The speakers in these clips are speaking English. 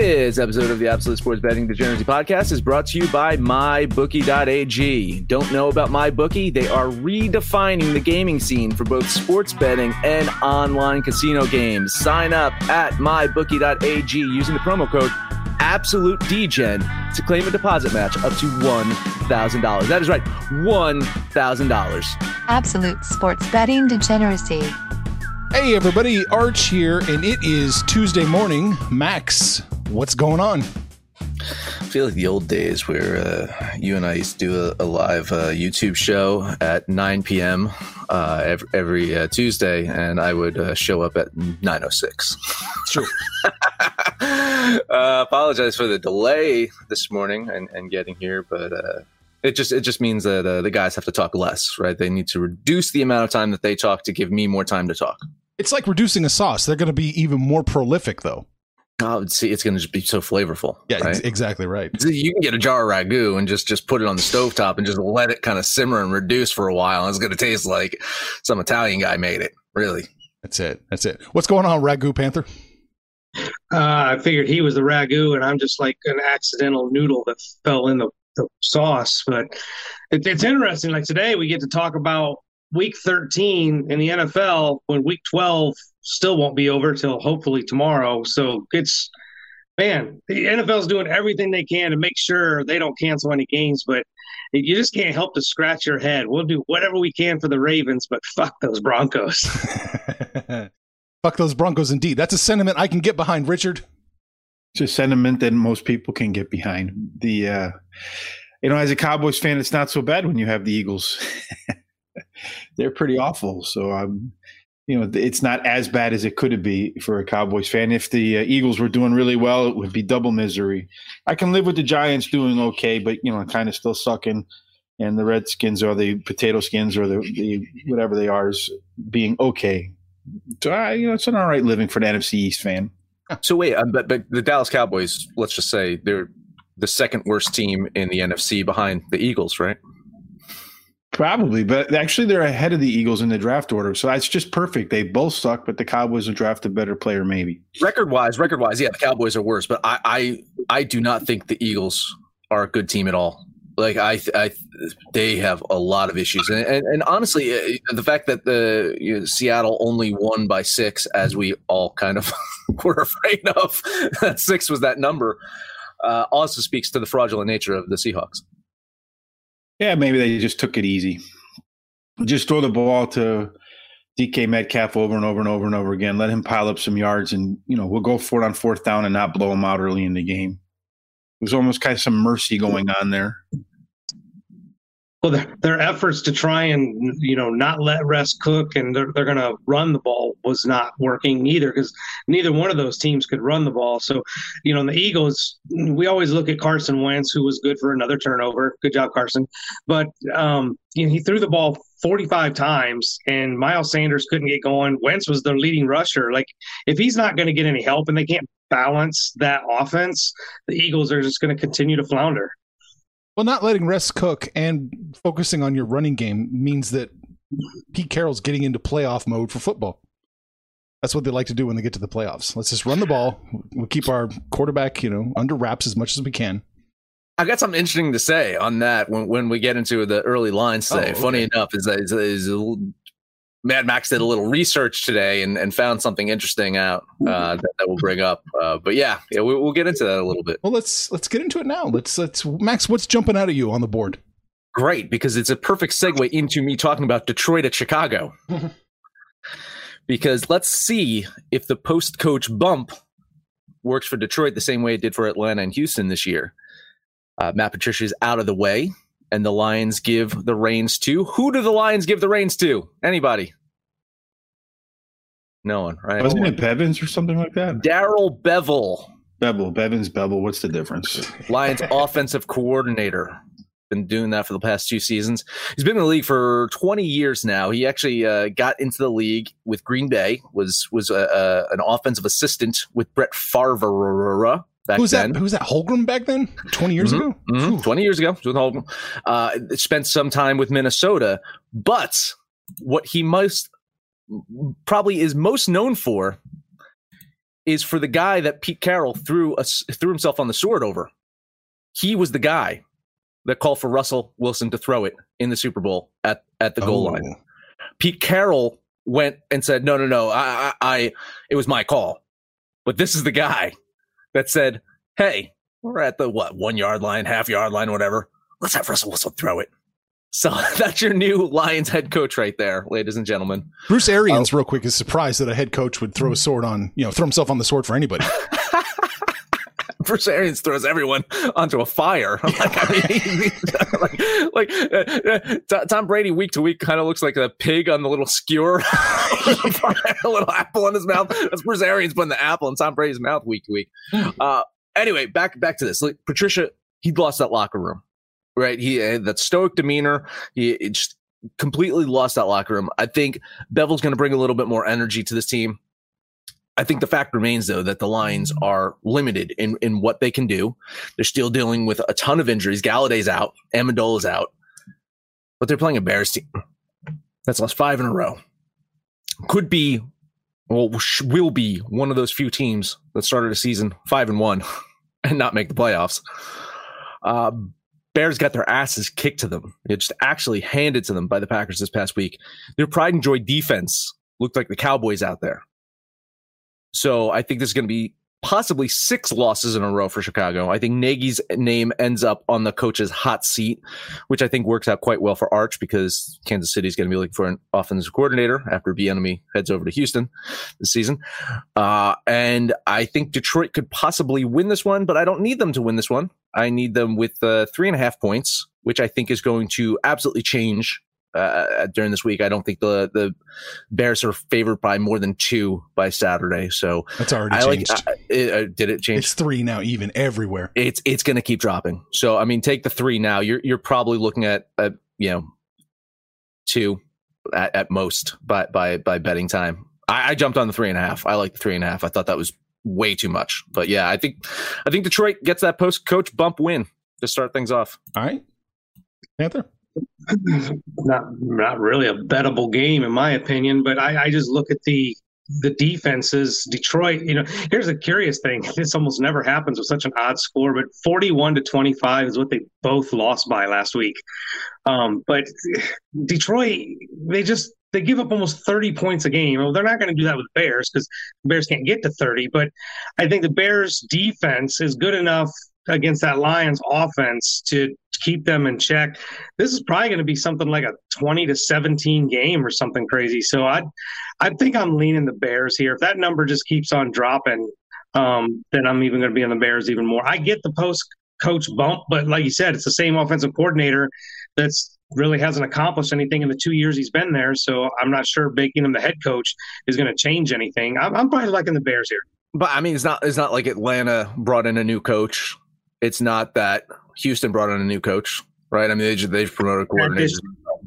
This episode of the Absolute Sports Betting Degeneracy Podcast is brought to you by MyBookie.ag. Don't know about MyBookie? They are redefining the gaming scene for both sports betting and online casino games. Sign up at MyBookie.ag using the promo code Absolute DGen to claim a deposit match up to $1,000. That is right, $1,000. Absolute Sports Betting Degeneracy. Hey everybody, Arch here, and it is Tuesday morning. Max, what's going on? I feel like the old days where uh, you and I used to do a, a live uh, YouTube show at 9 p.m. Uh, every, every uh, Tuesday, and I would uh, show up at 9:06. True. uh, apologize for the delay this morning and, and getting here, but uh, it just it just means that uh, the guys have to talk less, right? They need to reduce the amount of time that they talk to give me more time to talk. It's like reducing a sauce. They're going to be even more prolific, though. Oh, see, it's going to just be so flavorful. Yeah, right? ex- exactly right. You can get a jar of ragu and just just put it on the stovetop and just let it kind of simmer and reduce for a while. And it's going to taste like some Italian guy made it. Really. That's it. That's it. What's going on, Ragu Panther? Uh, I figured he was the ragu, and I'm just like an accidental noodle that fell in the, the sauce. But it, it's interesting. Like today, we get to talk about week 13 in the NFL when week 12 still won't be over till hopefully tomorrow. So it's, man, the NFL's doing everything they can to make sure they don't cancel any games, but you just can't help to scratch your head. We'll do whatever we can for the Ravens, but fuck those Broncos. Fuck those Broncos, indeed. That's a sentiment I can get behind, Richard. It's a sentiment that most people can get behind. The uh, you know, as a Cowboys fan, it's not so bad when you have the Eagles. They're pretty awful. So um, you know, it's not as bad as it could be for a Cowboys fan. If the uh, Eagles were doing really well, it would be double misery. I can live with the Giants doing okay, but you know, kind of still sucking. And the Redskins or the potato skins or the, the whatever they are is being okay. So I, you know, it's an all right living for an NFC East fan. So wait, um, but, but the Dallas Cowboys, let's just say they're the second worst team in the NFC behind the Eagles, right? Probably, but actually they're ahead of the Eagles in the draft order. So that's just perfect. They both suck, but the Cowboys will draft a better player, maybe. Record wise, record wise, yeah, the Cowboys are worse, but I, I, I do not think the Eagles are a good team at all. Like I, I, they have a lot of issues, and and, and honestly, uh, the fact that the you know, Seattle only won by six, as we all kind of were afraid of, that six was that number, uh, also speaks to the fraudulent nature of the Seahawks. Yeah, maybe they just took it easy. Just throw the ball to DK Metcalf over and over and over and over again. Let him pile up some yards, and you know we'll go for it on fourth down and not blow him out early in the game. There's almost kind of some mercy going on there. Well, their, their efforts to try and you know not let Russ cook and they're, they're going to run the ball was not working either because neither one of those teams could run the ball. So, you know, the Eagles, we always look at Carson Wentz, who was good for another turnover. Good job, Carson. But um, you know, he threw the ball 45 times and Miles Sanders couldn't get going. Wentz was the leading rusher. Like, if he's not going to get any help and they can't balance that offense, the Eagles are just going to continue to flounder. Well, not letting Russ cook and focusing on your running game means that Pete Carroll's getting into playoff mode for football. That's what they like to do when they get to the playoffs. Let's just run the ball. We'll keep our quarterback, you know, under wraps as much as we can. I've got something interesting to say on that when, when we get into the early lines today. Oh, okay. Funny enough, is, is, is Mad Max did a little research today and, and found something interesting out uh, that, that, we'll bring up. Uh, but yeah, yeah, we, will get into that a little bit. Well, let's let's get into it now. Let's let's Max, what's jumping out of you on the board? Great, because it's a perfect segue into me talking about Detroit at Chicago. because let's see if the post coach bump works for Detroit the same way it did for Atlanta and Houston this year. Uh, Matt Patricia is out of the way, and the Lions give the reins to. Who do the Lions give the reins to? Anybody? No one, right? Wasn't it Bevins or something like that? Darrell Bevell. Bevell, Bevins, Bevell. What's the difference? Lions offensive coordinator been doing that for the past two seasons. He's been in the league for 20 years now. He actually uh, got into the league with Green Bay. was was a, a, an offensive assistant with Brett Favre. Back who's then. that? Who's that? Holmgren back then? Twenty years mm-hmm. ago. Mm-hmm. Twenty years ago, with Holmgren. Uh, spent some time with Minnesota, but what he most probably is most known for is for the guy that Pete Carroll threw a, threw himself on the sword over. He was the guy that called for Russell Wilson to throw it in the Super Bowl at, at the goal oh. line. Pete Carroll went and said, "No, no, no, I, I, I, it was my call." But this is the guy that said, "Hey, we're at the what one yard line, half yard line, whatever. Let's have Russell Wilson throw it." So that's your new Lions head coach right there, ladies and gentlemen. Bruce Arians, uh, real quick, is surprised that a head coach would throw a sword on, you know, throw himself on the sword for anybody. Bruce throws everyone onto a fire. like, I mean, like, like uh, Tom Brady week to week kind of looks like a pig on the little skewer, a little apple in his mouth. That's Bruce putting the apple in Tom Brady's mouth week to week. Uh, anyway, back back to this. Like, Patricia, he lost that locker room, right? He had that stoic demeanor. He just completely lost that locker room. I think Bevell's going to bring a little bit more energy to this team. I think the fact remains, though, that the Lions mm-hmm. are limited in, in what they can do. They're still dealing with a ton of injuries. Golladay's out, Amendola's out, but they're playing a Bears team that's lost five in a row. Could be, well, will be one of those few teams that started a season five and one and not make the playoffs. Uh, Bears got their asses kicked to them. It just actually handed to them by the Packers this past week. Their pride and joy defense looked like the Cowboys out there. So I think this is going to be possibly six losses in a row for Chicago. I think Nagy's name ends up on the coach's hot seat, which I think works out quite well for Arch because Kansas City is going to be looking for an offensive coordinator after Bieniemy heads over to Houston this season. Uh, and I think Detroit could possibly win this one, but I don't need them to win this one. I need them with uh, three and a half points, which I think is going to absolutely change uh, during this week. I don't think the the Bears are favored by more than two by Saturday. So that's already I changed. Like, uh, it, uh, did it change? It's three now, even everywhere. It's it's going to keep dropping. So I mean, take the three now. You're you're probably looking at, at you know two at, at most by by by betting time. I, I jumped on the three and a half. I like the three and a half. I thought that was way too much. But yeah, I think I think Detroit gets that post coach bump win to start things off. All right, Panther not not really a bettable game in my opinion. But I, I just look at the the defenses. Detroit, you know, here's a curious thing. This almost never happens with such an odd score, but 41 to 25 is what they both lost by last week. Um, but Detroit, they just they give up almost 30 points a game. Well, they're not going to do that with Bears because Bears can't get to 30. But I think the Bears defense is good enough against that Lions offense to keep them in check. This is probably going to be something like a 20 to 17 game or something crazy. So I I think I'm leaning the Bears here. If that number just keeps on dropping, um, then I'm even going to be on the Bears even more. I get the post coach bump, but like you said, it's the same offensive coordinator that's really hasn't accomplished anything in the two years he's been there. So I'm not sure making him the head coach is going to change anything. I'm, I'm probably liking the Bears here. But I mean, it's not it's not like Atlanta brought in a new coach. It's not that Houston brought in a new coach, right? I mean, they just, they've promoted coordinators.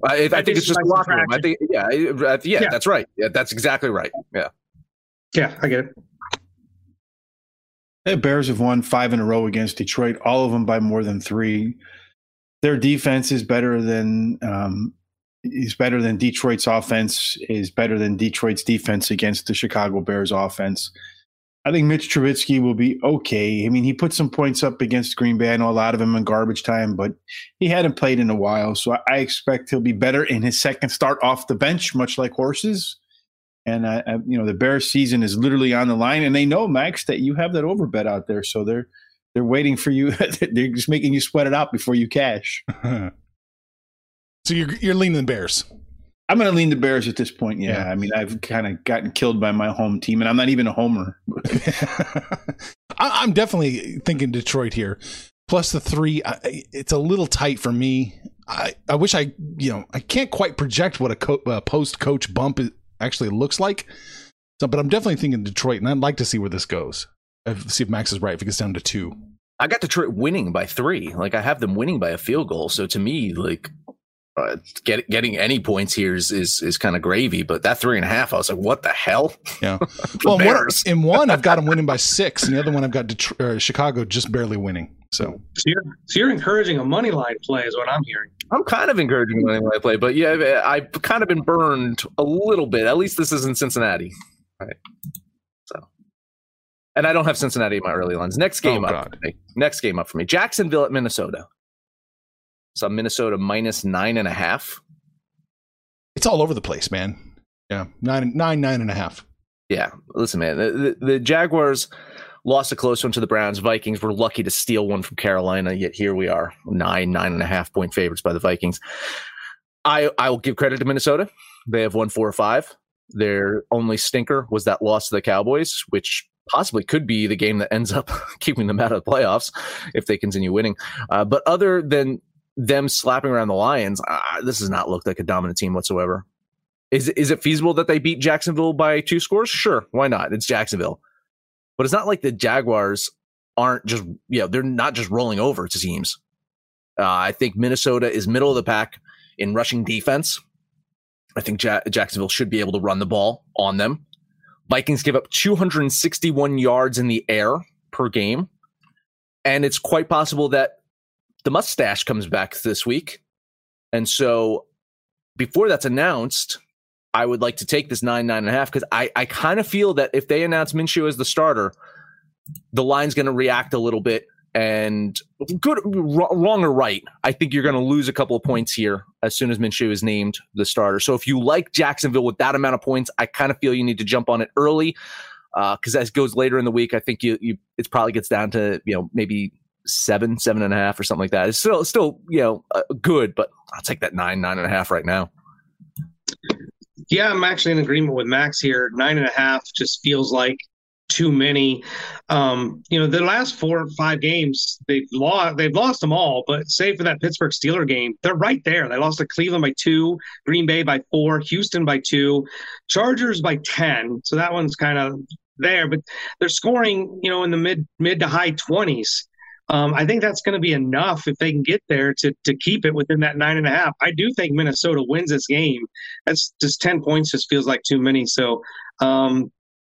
I, I, think it's just a locker room. I think, yeah, yeah, yeah, that's right. Yeah, that's exactly right. Yeah. Yeah, I get it. The Bears have won five in a row against Detroit, all of them by more than three. Their defense is better than um, is better than Detroit's offense. Is better than Detroit's defense against the Chicago Bears offense. I think Mitch Trubisky will be okay. I mean, he put some points up against Green Bay. I know a lot of them in garbage time, but he hadn't played in a while, so I expect he'll be better in his second start off the bench, much like horses. And I, I, you know, the Bears season is literally on the line, and they know Max that you have that overbet out there, so they're they're waiting for you. they're just making you sweat it out before you cash. so you're you're leaning the Bears. I'm going to lean the Bears at this point. Yeah, yeah. I mean, I've kind of gotten killed by my home team, and I'm not even a homer. I'm definitely thinking Detroit here. Plus the three, it's a little tight for me. I, I wish I, you know, I can't quite project what a, co- a post coach bump actually looks like. So, but I'm definitely thinking Detroit, and I'd like to see where this goes. See if Max is right. If it gets down to two, I got Detroit winning by three. Like I have them winning by a field goal. So to me, like uh, get, getting any points here is is, is kind of gravy. But that three and a half, I was like, what the hell? Yeah. well, one, in one, I've got them winning by six, and the other one, I've got Detroit, uh, Chicago just barely winning. So, so you're, so you're encouraging a money line play, is what I'm hearing. I'm kind of encouraging a money line play, but yeah, I've kind of been burned a little bit. At least this is in Cincinnati, right? So, and I don't have Cincinnati in my early lines. Next game oh, up. Next game up for me: Jacksonville at Minnesota. So Minnesota minus nine and a half. It's all over the place, man. Yeah, nine, nine, nine and a half. Yeah, listen, man. The, the, the Jaguars lost a close one to the Browns. Vikings were lucky to steal one from Carolina. Yet here we are, nine, nine and a half point favorites by the Vikings. I I will give credit to Minnesota. They have won four or five. Their only stinker was that loss to the Cowboys, which possibly could be the game that ends up keeping them out of the playoffs if they continue winning. Uh, but other than them slapping around the Lions, uh, this does not look like a dominant team whatsoever. Is is it feasible that they beat Jacksonville by two scores? Sure, why not? It's Jacksonville, but it's not like the Jaguars aren't just you know they're not just rolling over to teams. Uh, I think Minnesota is middle of the pack in rushing defense. I think ja- Jacksonville should be able to run the ball on them. Vikings give up 261 yards in the air per game, and it's quite possible that the mustache comes back this week. And so before that's announced, I would like to take this nine, nine and a half because I, I kind of feel that if they announce Minshew as the starter, the line's going to react a little bit. And good, wrong or right, I think you're going to lose a couple of points here as soon as Minshew is named the starter. So if you like Jacksonville with that amount of points, I kind of feel you need to jump on it early because uh, as goes later in the week, I think you, you it probably gets down to you know maybe seven, seven and a half, or something like that. It's still, still, you know, uh, good, but I'll take that nine, nine and a half right now. Yeah, I'm actually in agreement with Max here. Nine and a half just feels like too many. Um, you know, the last four or five games they've lost. They've lost them all, but save for that Pittsburgh Steeler game, they're right there. They lost to Cleveland by two, Green Bay by four, Houston by two, Chargers by ten. So that one's kind of there, but they're scoring, you know, in the mid mid to high twenties. Um, I think that's going to be enough if they can get there to to keep it within that nine and a half. I do think Minnesota wins this game. That's just ten points. Just feels like too many. So um,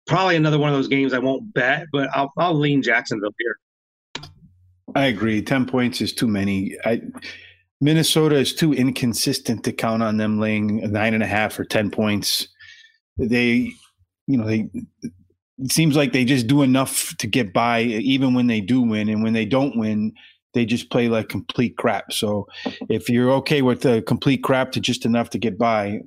probably another one of those games I won't bet, but I'll I'll lean Jacksonville here. I agree. Ten points is too many. I, Minnesota is too inconsistent to count on them laying nine and a half or ten points. They, you know, they it seems like they just do enough to get by, even when they do win. And when they don't win, they just play like complete crap. So if you're okay with the complete crap to just enough to get by,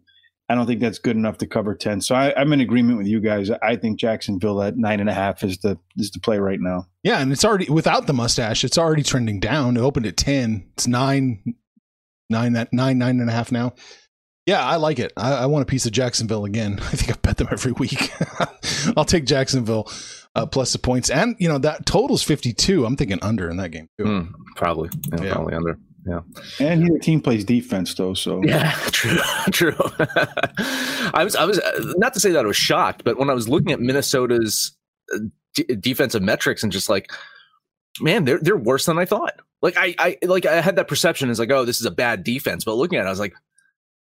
I don't think that's good enough to cover ten. So I, am in agreement with you guys. I think Jacksonville at nine and a half is the is the play right now. Yeah, and it's already without the mustache. It's already trending down. It opened at ten. It's nine, nine that nine nine and a half now. Yeah, I like it. I, I, want a piece of Jacksonville again. I think I bet them every week. I'll take Jacksonville uh, plus the points, and you know that total's fifty two. I'm thinking under in that game too. Mm, probably, yeah, yeah. probably under. Yeah, and your team plays defense though, so yeah, true, true. I was, I was uh, not to say that I was shocked, but when I was looking at Minnesota's uh, d- defensive metrics and just like, man, they're they're worse than I thought. Like I, I like I had that perception as like, oh, this is a bad defense, but looking at it, I was like,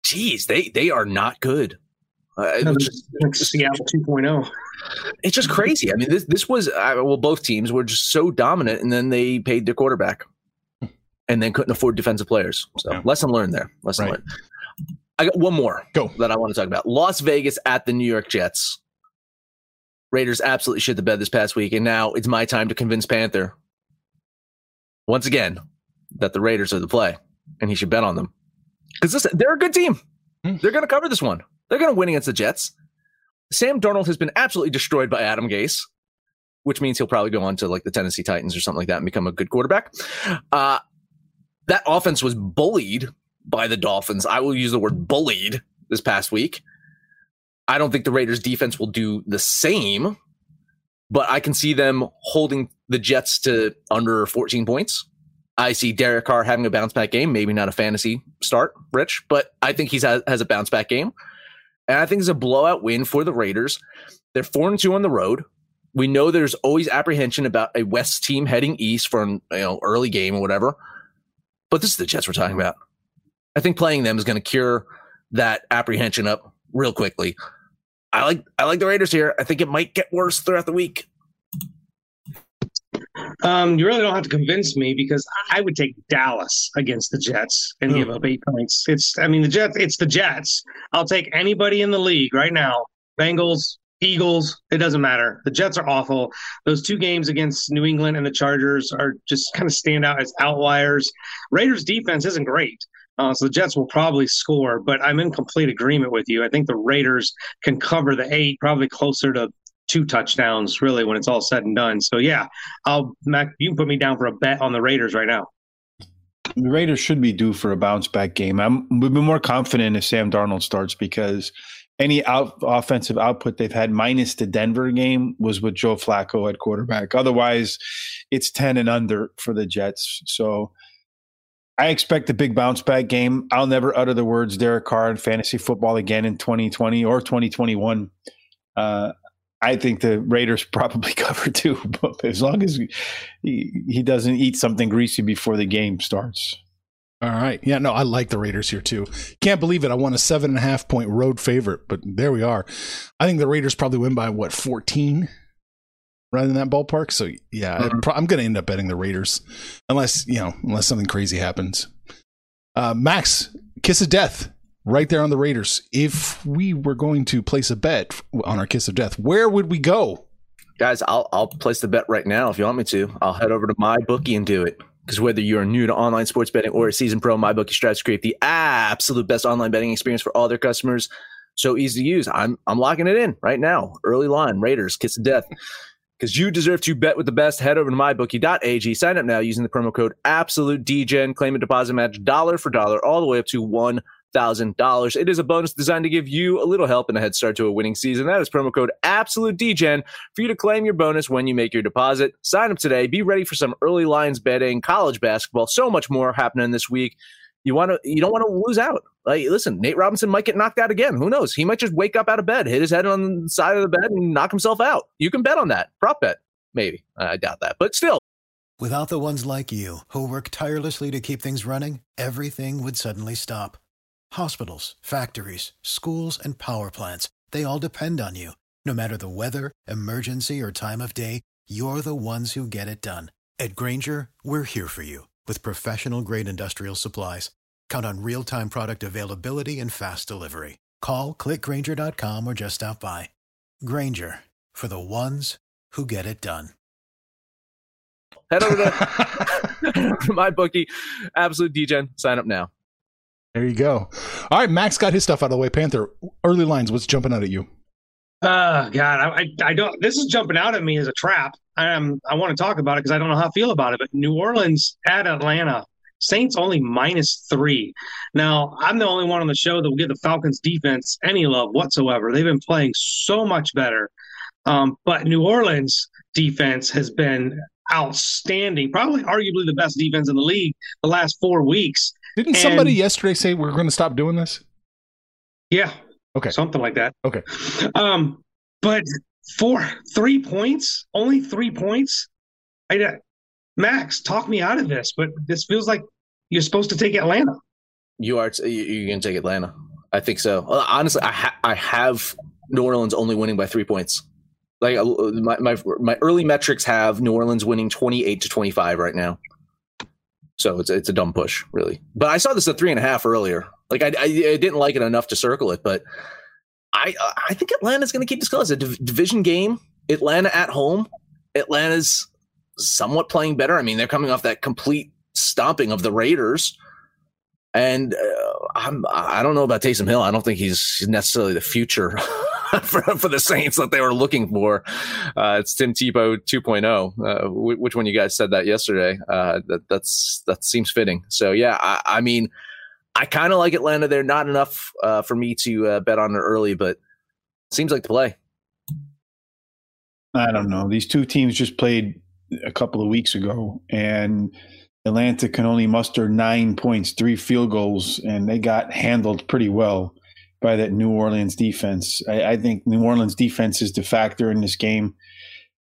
geez, they they are not good. Uh, it just, Seattle 2.0. it's just crazy. I mean, this this was uh, well, both teams were just so dominant, and then they paid their quarterback, and then couldn't afford defensive players. So Yeah. lesson learned there. Lesson Right. learned. I got one more Go. that I want to talk about. Las Vegas at the New York Jets. Raiders absolutely shit the bed this past week, and now it's my time to convince Panther once again that the Raiders are the play, and he should bet on them because they're a good team. Hmm. They're going to cover this one. They're going to win against the Jets. Sam Darnold has been absolutely destroyed by Adam Gase, which means he'll probably go on to like the Tennessee Titans or something like that and become a good quarterback. Uh, that offense was bullied by the Dolphins. I will use the word bullied this past week. I don't think the Raiders defense will do the same, but I can see them holding the Jets to under 14 points. I see Derek Carr having a bounce back game, maybe not a fantasy start, Rich, but I think he has, has a bounce back game. And I think it's a blowout win for the Raiders. They're four and two on the road. We know there's always apprehension about a West team heading east for an you know early game or whatever. But this is the Jets we're talking about. I think playing them is going to cure that apprehension up real quickly. I like I like the Raiders here. I think it might get worse throughout the week. Um, you really don't have to convince me because I would take Dallas against the Jets and give up eight points. It's, I mean, the Jets. It's the Jets. I'll take anybody in the league right now. Bengals, Eagles. It doesn't matter. The Jets are awful. Those two games against New England and the Chargers are just kind of stand out as outliers. Raiders defense isn't great. Uh, so the Jets will probably score, but I'm in complete agreement with you. I think the Raiders can cover the eight, probably closer to two touchdowns, really, when it's all said and done. So yeah, I'll Mac. You can put me down for a bet on the Raiders right now. The Raiders should be due for a bounce back game. I'm we've been more confident if Sam Darnold starts because any out offensive output they've had minus the Denver game was with Joe Flacco at quarterback. Otherwise, it's 10 and under for the Jets. So I expect a big bounce back game. I'll never utter the words Derek Carr in fantasy football again in 2020 or 2021. Uh, I think the Raiders probably cover too, but as long as he, he doesn't eat something greasy before the game starts. All right. Yeah, no, I like the Raiders here too. Can't believe it. I won a seven and a half point road favorite, but there we are. I think the Raiders probably win by what, 14? Right in that ballpark. So yeah, Mhm. pro- I'm going to end up betting the Raiders unless, you know, unless something crazy happens. Uh, Max, kiss of death right there on the Raiders. If we were going to place a bet on our kiss of death, where would we go? Guys, I'll I'll place the bet right now if you want me to. I'll head over to my bookie and do it. Because whether you're new to online sports betting or a season pro, MyBookie strives to create the absolute best online betting experience for all their customers. So easy to use. I'm I'm locking it in right now. Early line, Raiders, kiss of death. Because you deserve to bet with the best. Head over to mybookie.ag. Sign up now using the promo code AbsoluteDGen. Claim a deposit match dollar for dollar all the way up to one thousand dollars. It is a bonus designed to give you a little help and a head start to a winning season. That is promo code AbsoluteDGen for you to claim your bonus when you make your deposit. Sign up today. Be ready for some early lines betting, college basketball, so much more happening this week. You want to, you don't want to lose out. Like, listen, Nate Robinson might get knocked out again. Who knows? He might just wake up out of bed, hit his head on the side of the bed, and knock himself out. You can bet on that. Prop bet, maybe. I doubt that, but still. Without the ones like you, who work tirelessly to keep things running, everything would suddenly stop. Hospitals, factories, schools, and power plants, they all depend on you. No matter the weather, emergency, or time of day, you're the ones who get it done. At Grainger, we're here for you with professional grade industrial supplies. Count on real time product availability and fast delivery. Call clickgrainger.com or just stop by. Grainger for the ones who get it done. Head over to my bookie, Absolute DGen. Sign up now. There you go. All right, Max got his stuff out of the way. Panther, early lines, what's jumping out at you? Oh God, I, I don't. This is jumping out at me as a trap. I um I want to talk about it because I don't know how I feel about it. But New Orleans at Atlanta, Saints only minus three. Now I'm the only one on the show that will give the Falcons defense any love whatsoever. They've been playing so much better. Um, but New Orleans defense has been outstanding, probably arguably the best defense in the league the last four weeks. Didn't And- somebody yesterday say we're going to stop doing this? Yeah. Okay. Something like that. Okay. Um, but for three points, only three points. I uh, Max, talk me out of this, but this feels like you're supposed to take Atlanta. You are, you- you're going to take Atlanta. I think so. Uh, honestly, I ha- I have New Orleans only winning by three points. Like uh, my, my my early metrics have New Orleans winning twenty eight to twenty five right now. So it's it's a dumb push, really. But I saw this at three and a half earlier. Like I, I, I didn't like it enough to circle it, but I I think Atlanta's going to keep this close. A div- division game, Atlanta at home. Atlanta's somewhat playing better. I mean, they're coming off that complete stomping of the Raiders. And uh, I'm, I don't know about Taysom Hill. I don't think he's necessarily the future for, for the Saints that they were looking for. Uh, it's Tim Tebow 2.0. Uh, which one you guys said that yesterday? Uh, that that's that seems fitting. So yeah, I, I mean, I kind of like Atlanta. They're not enough uh, for me to uh, bet on early, but seems like the play. I don't know. These two teams just played a couple of weeks ago, and Atlanta can only muster nine points, three field goals, and they got handled pretty well by that New Orleans defense. I, I think New Orleans defense is the factor in this game.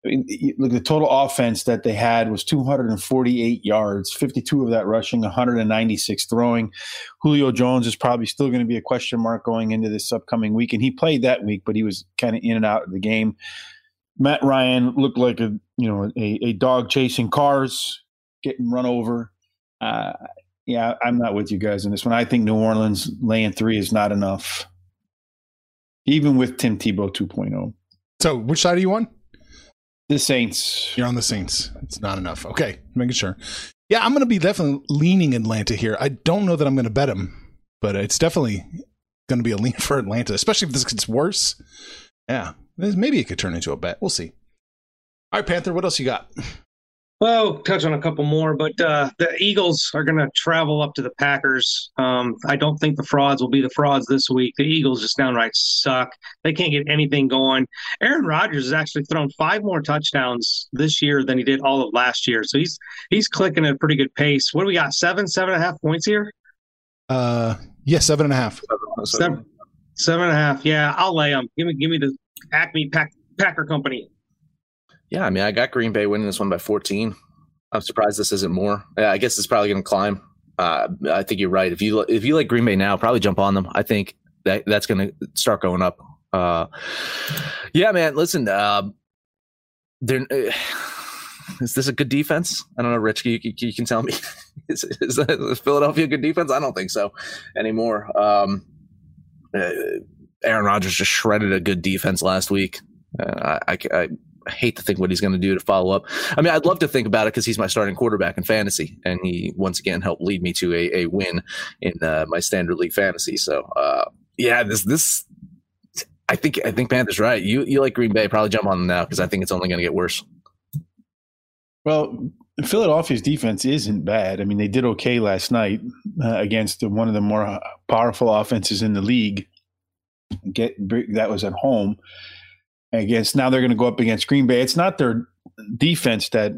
I mean, look, the total offense that they had was 248 yards, 52 of that rushing, 196 throwing. Julio Jones is probably still going to be a question mark going into this upcoming week, and he played that week, but he was kind of in and out of the game. Matt Ryan looked like a you know a, a dog chasing cars, getting run over. Uh, yeah, I'm not with you guys on this one. I think New Orleans laying three is not enough, even with Tim Tebow 2.0. So, which side are you on? The Saints. You're on the Saints. It's not enough. Okay, making sure. Yeah, I'm going to be definitely leaning Atlanta here. I don't know that I'm going to bet them, but it's definitely going to be a lean for Atlanta, especially if this gets worse. Yeah, maybe it could turn into a bet. We'll see. All right, Panther, what else you got? Well, touch on a couple more, but uh, the Eagles are going to travel up to the Packers. Um, I don't think the frauds will be the frauds this week. The Eagles just downright suck. They can't get anything going. Aaron Rodgers has actually thrown five more touchdowns this year than he did all of last year, so he's he's clicking at a pretty good pace. What do we got? Seven, seven and a half points here. Uh, yeah, seven and a half. Seven, seven and a half. Yeah, I'll lay them. Give me, give me the Acme Pack, Packer Company. Yeah, I mean, I got Green Bay winning this one by 14. I'm surprised this isn't more. Yeah, I guess it's probably going to climb. Uh, I think you're right. If you if you like Green Bay now, probably jump on them. I think that that's going to start going up. Uh, yeah, man. Listen, uh, uh, is this a good defense? I don't know, Rich. You, you, can tell me. is, is, is, Philadelphia a good defense? I don't think so anymore. Um, uh, Aaron Rodgers just shredded a good defense last week. Uh, I, I, I hate to think what he's going to do to follow up. I mean, I'd love to think about it because he's my starting quarterback in fantasy, and he once again helped lead me to a, a win in uh, my standard league fantasy. So, uh, yeah, this this I think I think Panthers right. You you like Green Bay? Probably jump on them now because I think it's only going to get worse. Well, Philadelphia's defense isn't bad. I mean, they did okay last night uh, against one of the more powerful offenses in the league. Get that was at home against now they're going to go up against Green Bay. It's not their defense that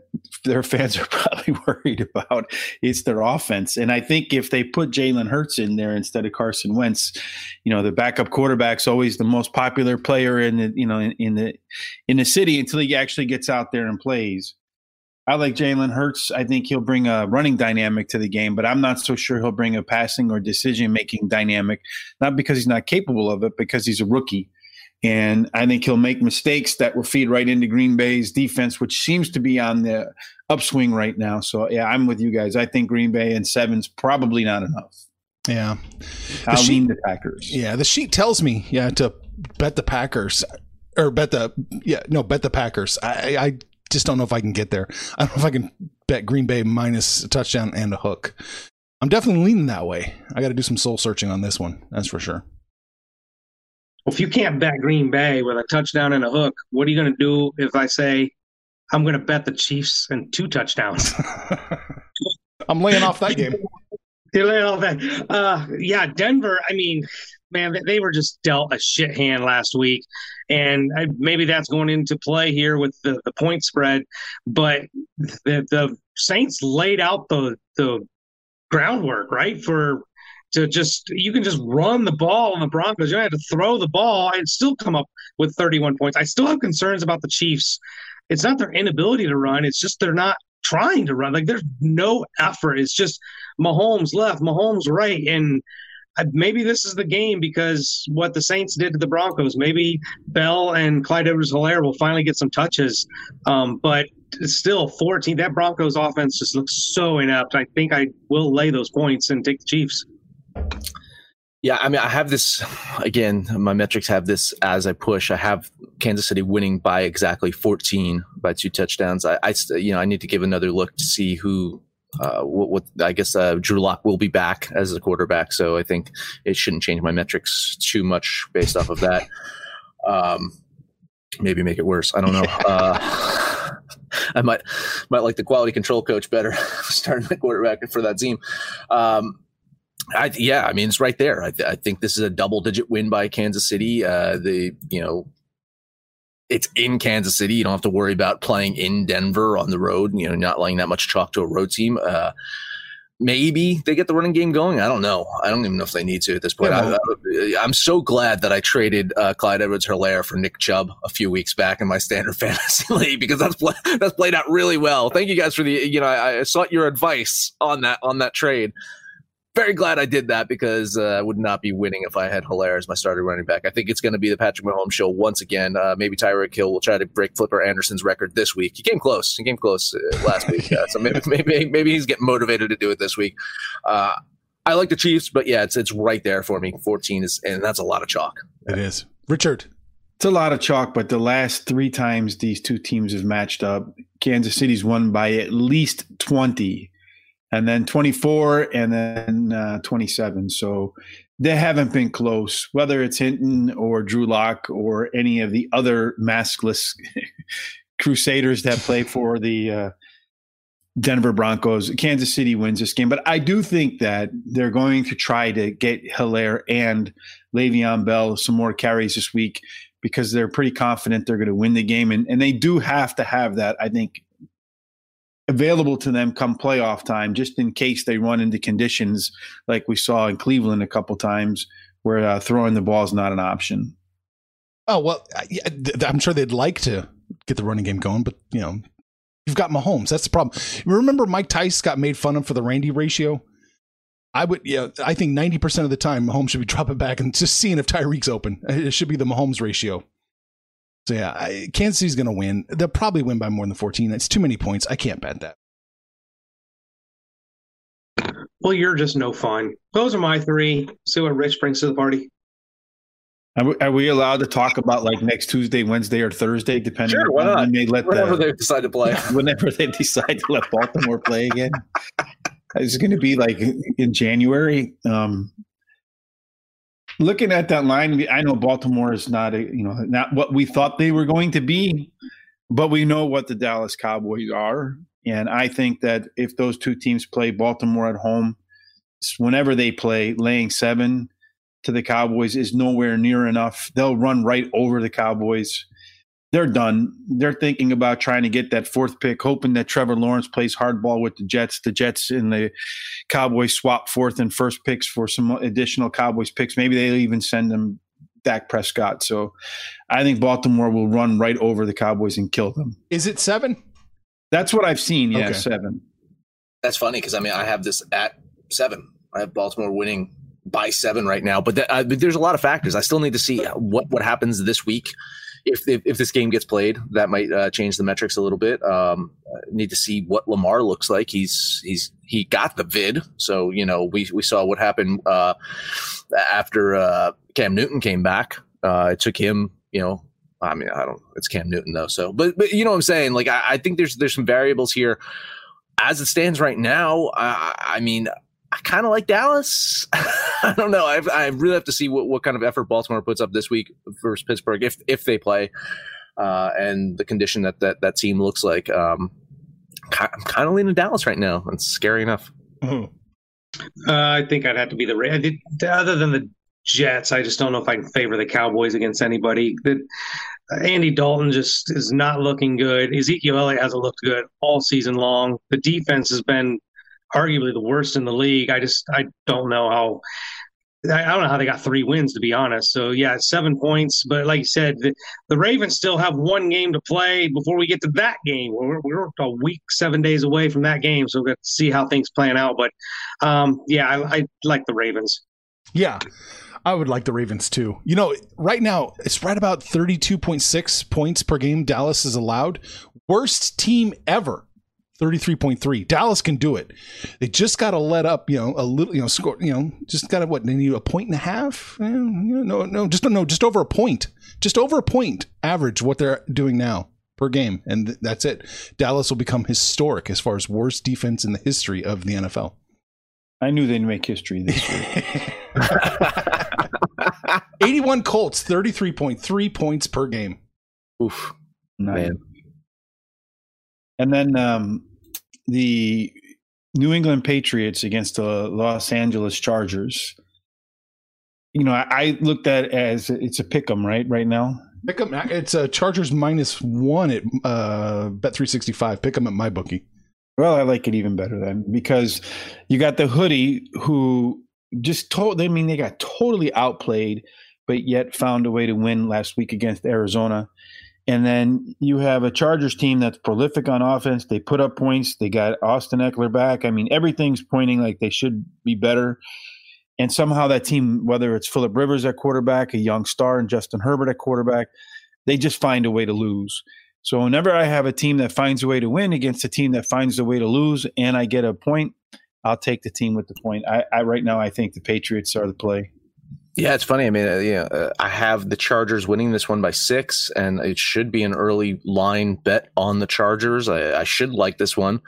their fans are probably worried about. It's their offense. And I think if they put Jalen Hurts in there instead of Carson Wentz, you know, the backup quarterback's always the most popular player in the, you know, in, in the in the city until he actually gets out there and plays. I like Jalen Hurts. I think he'll bring a running dynamic to the game, but I'm not so sure he'll bring a passing or decision making dynamic, not because he's not capable of it, because he's a rookie. And I think he'll make mistakes that will feed right into Green Bay's defense, which seems to be on the upswing right now. So, yeah, I'm with you guys. I think Green Bay and seven's probably not enough. Yeah. I'll the sheet, the Packers. Yeah. The sheet tells me, yeah, to bet the Packers or bet the, yeah, no, bet the Packers. I, I just don't know if I can get there. I don't know if I can bet Green Bay minus a touchdown and a hook. I'm definitely leaning that way. I got to do some soul searching on this one. That's for sure. Well, if you can't bet Green Bay with a touchdown and a hook, what are you going to do if I say I'm going to bet the Chiefs and two touchdowns? I'm laying off that game. You're laying off that. Uh, yeah, Denver. I mean, man, they were just dealt a shit hand last week, and maybe that's going into play here with the, the point spread. But the the Saints laid out the the groundwork right for to just you can just run the ball on the Broncos. You don't have to throw the ball and still come up with 31 points. I still have concerns about the Chiefs. It's not their inability to run; it's just they're not trying to run. Like there's no effort. It's just Mahomes left, Mahomes right, and maybe this is the game because what the Saints did to the Broncos. Maybe Bell and Clyde Edwards-Helaire will finally get some touches. Um, but still, 14. That Broncos offense just looks so inept. I think I will lay those points and take the Chiefs. Yeah, I mean, I have this again. My metrics have this as I push. I have Kansas City winning by exactly 14 by two touchdowns. I, I you know, I need to give another look to see who uh, what, what, I guess uh, Drew Lock will be back as a quarterback, so I think it shouldn't change my metrics too much based off of that. Um, maybe make it worse. I don't know. Uh, I might might like the quality control coach better starting the quarterback for that team. Um, I, yeah, I mean it's right there. I, th- I, think this is a double digit win by Kansas City. Uh, the you know it's in Kansas City. You don't have to worry about playing in Denver on the road. You know, not laying that much chalk to a road team. Uh, maybe they get the running game going. I don't know. I don't even know if they need to at this point. Yeah, I, am so glad that I traded uh, Clyde Edwards-Helaire for Nick Chubb a few weeks back in my standard fantasy league because that's play, that's played out really well. Thank you guys for the you know I, I sought your advice on that on that trade very glad I did that because uh, I would not be winning if I had Helaire as my starting running back. I think it's going to be the Patrick Mahomes show once again. Uh, maybe Tyreek Hill will try to break Flipper Anderson's record this week. He came close. He came close uh, last week. so maybe, maybe maybe he's getting motivated to do it this week. Uh, I like the Chiefs, but yeah, it's it's right there for me. Fourteen is, and that's a lot of chalk. It is, Richard. It's a lot of chalk, but the last three times these two teams have matched up, Kansas City's won by at least twenty and then 24 and then uh, 27. So they haven't been close, whether it's Hinton or Drew Lock or any of the other maskless Crusaders that play for the uh, Denver Broncos. Kansas City wins this game, but I do think that they're going to try to get Helaire and Le'Veon Bell some more carries this week because they're pretty confident they're going to win the game, and, and they do have to have that. I think available to them come playoff time, just in case they run into conditions like we saw in Cleveland a couple times where uh, throwing the ball is not an option. Oh well, I'm sure they'd like to get the running game going, but you know, you've got Mahomes. That's the problem. Remember, Mike Tice got made fun of for the Randy ratio. I would, yeah, I think 90% of the time Mahomes should be dropping back and just seeing if Tyreek's open. It should be the Mahomes ratio. So yeah, I, Kansas City's going to win. They'll probably win by more than 14. It's too many points. I can't bet that. Well, you're just no fun. Those are my three. See what Rich brings to the party. Are we, allowed to talk about like next Tuesday, Wednesday, or Thursday, depending sure, why not? when they let whenever the, they decide to play? whenever they decide to let Baltimore play again, it's going to be like in January. Um, looking at that line, I know Baltimore is not a, you know not what we thought they were going to be, but we know what the Dallas Cowboys are, and I think that if those two teams play Baltimore at home, whenever they play, laying seven to the Cowboys is nowhere near enough. They'll run right over the Cowboys they're done. They're thinking about trying to get that fourth pick, hoping that Trevor Lawrence plays hardball with the Jets. The Jets and the Cowboys swap fourth and first picks for some additional Cowboys picks. Maybe they'll even send them Dak Prescott. So I think Baltimore will run right over the Cowboys and kill them. Is it seven? That's what I've seen. Yeah, okay. seven. That's funny because I mean I have this at seven. I have Baltimore winning by seven right now, but, uh, but there's a lot of factors. I still need to see what what happens this week if, if, if this game gets played, that might uh, change the metrics a little bit. Um, need to see what Lamar looks like. He's he's he got the vid, so you know we we saw what happened uh, after uh, Cam Newton came back. Uh, it took him, you know. I mean, I don't. It's Cam Newton though, so but but you know what I'm saying. Like I, I think there's there's some variables here. As it stands right now, I, I mean, I kind of like Dallas. I don't know. I, I really have to see what, what kind of effort Baltimore puts up this week versus Pittsburgh if if they play, uh, and the condition that that that team looks like. Um, I'm kind of leaning Dallas right now. It's scary enough. Mm-hmm. Uh, I think I'd have to be the other than the Jets. I just don't know if I can favor the Cowboys against anybody. That Andy Dalton just is not looking good. Ezekiel Elliott hasn't looked good all season long. The defense has been arguably the worst in the league. I just I don't know how I don't know how they got three wins to be honest. So yeah, seven points. But like you said, the, the Ravens still have one game to play before we get to that game. We're, we're a week, seven days away from that game, so got to see how things plan out. But um, yeah, I, I like the Ravens. Yeah. I would like the Ravens too. You know, right now it's right about 32.6 points per game Dallas is allowed. Worst team ever. 33.3. Dallas can do it. They just got to let up, you know, a little, you know, score, you know, just got to what? They need a point and a half? Eh, no, no, just no, just over a point. Just over a point average what they're doing now per game and th- that's it. Dallas will become historic as far as worst defense in the history of the NFL. I knew they'd make history this year. 81 Colts, 33.3 points per game. Oof, Nice. And then um, the New England Patriots against the Los Angeles Chargers. You know, I, I looked at it as it's a pick 'em, right? Right now. Pick 'em. It's a Chargers minus one at uh, Bet three sixty five. Pick 'em at my bookie. Well, I like it even better then because you got the hoodie who just told. I mean, they got totally outplayed, but yet found a way to win last week against Arizona. And then you have a Chargers team that's prolific on offense. They put up points. They got Austin Ekeler back. I mean, everything's pointing like they should be better. And somehow that team, whether it's Philip Rivers at quarterback, a young star, and Justin Herbert at quarterback, they just find a way to lose. So whenever I have a team that finds a way to win against a team that finds a way to lose, and I get a point, I'll take the team with the point. I, I right now I think the Patriots are the play. Yeah, it's funny. I mean, uh, yeah, uh, I have the Chargers winning this one by six, and it should be an early line bet on the Chargers. I, I should like this one,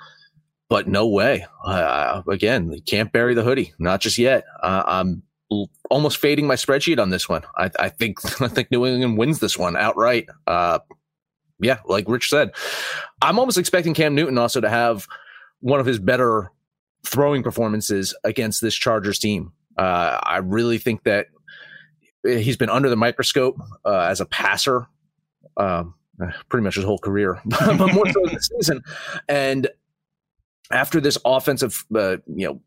but no way. Uh, again, you can't bury the hoodie, not just yet. I'm l- almost fading my spreadsheet on this one. I, I think I think New England wins this one outright. Uh, yeah, like Rich said, I'm almost expecting Cam Newton also to have one of his better throwing performances against this Chargers team. Uh, I really think that he's been under the microscope uh, as a passer, um, pretty much his whole career, but more so this season. And after this offensive, uh, you know,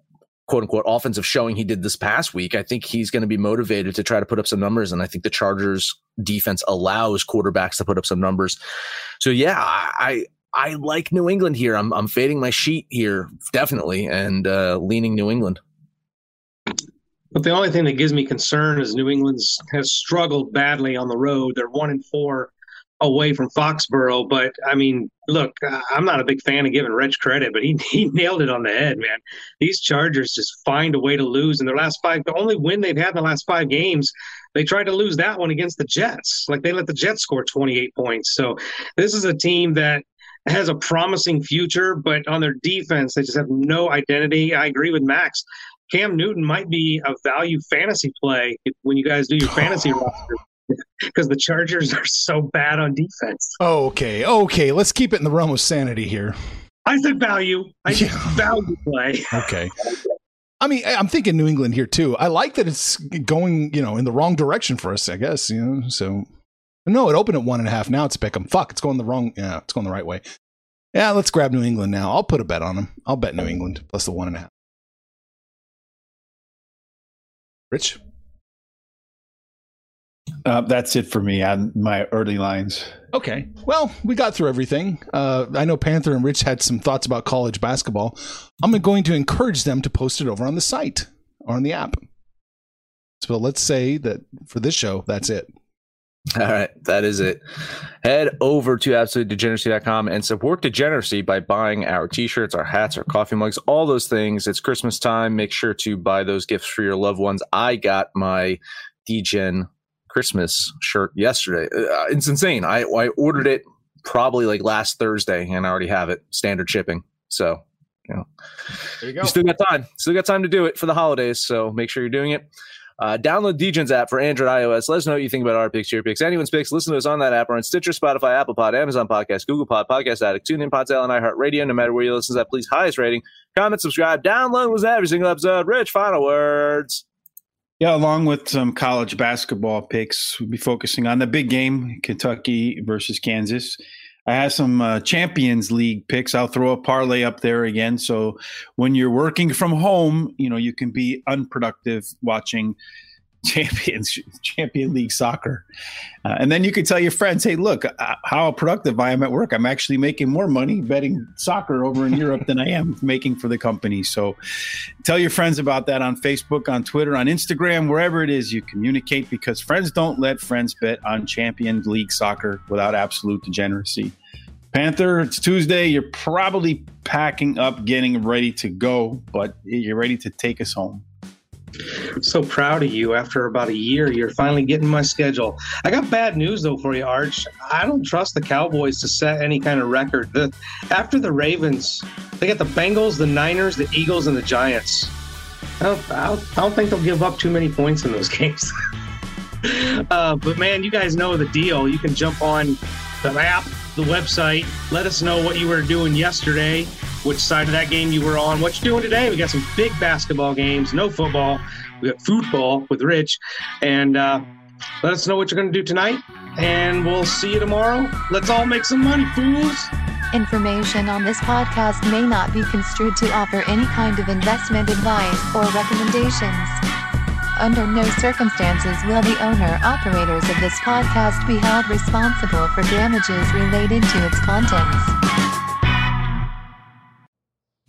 quote unquote offensive showing he did this past week, I think he's going to be motivated to try to put up some numbers. And I think the Chargers defense allows quarterbacks to put up some numbers. So yeah, I. I like New England here. I'm I'm fading my sheet here definitely and uh, leaning New England. But the only thing that gives me concern is New England's has struggled badly on the road. They're one and four away from Foxborough. But I mean, look, I'm not a big fan of giving Rich credit, but he he nailed it on the head, man. These Chargers just find a way to lose in their last five. The only win they've had in the last five games, they tried to lose that one against the Jets. Like they let the Jets score 28 points. So this is a team that has a promising future, but on their defense, they just have no identity. I agree with Max. Cam Newton might be a value fantasy play when you guys do your fantasy roster because the Chargers are so bad on defense. Okay, okay, let's keep it in the realm of sanity here. I said value. I said value play. Okay. I mean, I'm thinking New England here too. I like that it's going, you know, in the wrong direction for us. I guess you know. So no, it opened at one and a half. Now it's pick 'em. Fuck, it's going the wrong. Yeah, it's going the right way. Yeah, let's grab New England now. I'll put a bet on them. I'll bet New England plus the one and a half. Rich, Uh, that's it for me on my early lines. Okay. Well, we got through everything. Uh, I know Panther and Rich had some thoughts about college basketball. I'm going to encourage them to post it over on the site or on the app. So let's say that for this show, that's it. All right, that is it. Head over to absolutedegeneracy.com and support degeneracy by buying our t-shirts, our hats, our coffee mugs, all those things. It's Christmas time. Make sure to buy those gifts for your loved ones. I got my DGen Christmas shirt yesterday. Uh, it's insane. I, I ordered it probably like last Thursday and I already have it standard shipping. So, you know, There you you still got time. Still got time to do it for the holidays. So make sure you're doing it. Uh, download DGen's app for Android, iOS. Let us know what you think about our picks, your picks, anyone's picks. Listen to us on that app or on Stitcher, Spotify, Apple Pod, Amazon Podcast, Google Pod, Podcast Addict, TuneIn, Podtail, and iHeartRadio. No matter where you listen to that, please highest rating, comment, subscribe, download was every single episode. Rich, final words. Yeah, along with some college basketball picks, we'll be focusing on the big game, Kentucky versus Kansas. I have some uh, Champions League picks. I'll throw a parlay up there again. So when you're working from home, you know you can be unproductive watching champions champion league soccer. Uh, and then you could tell your friends hey look uh, how productive i am at work. I'm actually making more money betting soccer over in europe than i am making for the company. So tell your friends about that on facebook on twitter on instagram wherever it is you communicate because friends don't let friends bet on champion league soccer without absolute degeneracy. Panther it's tuesday. You're probably packing up getting ready to go but you're ready to take us home so proud of you. After about a year, you're finally getting my schedule. I got bad news though for you, Arch. I don't trust the Cowboys to set any kind of record. The, after the Ravens, they got the Bengals, the Niners, the Eagles, and the Giants. I don't, I don't, I don't think they'll give up too many points in those games. uh, but man, you guys know the deal. You can jump on the app, the website. Let us know what you were doing yesterday which side of that game you were on, what you're doing today. We got some big basketball games, no football. We got football with Rich. And uh, let us know what you're going to do tonight. And we'll see you tomorrow. Let's all make some money, fools. Information on this podcast may not be construed to offer any kind of investment advice or recommendations. Under no circumstances will the owner operators of this podcast be held responsible for damages related to its contents.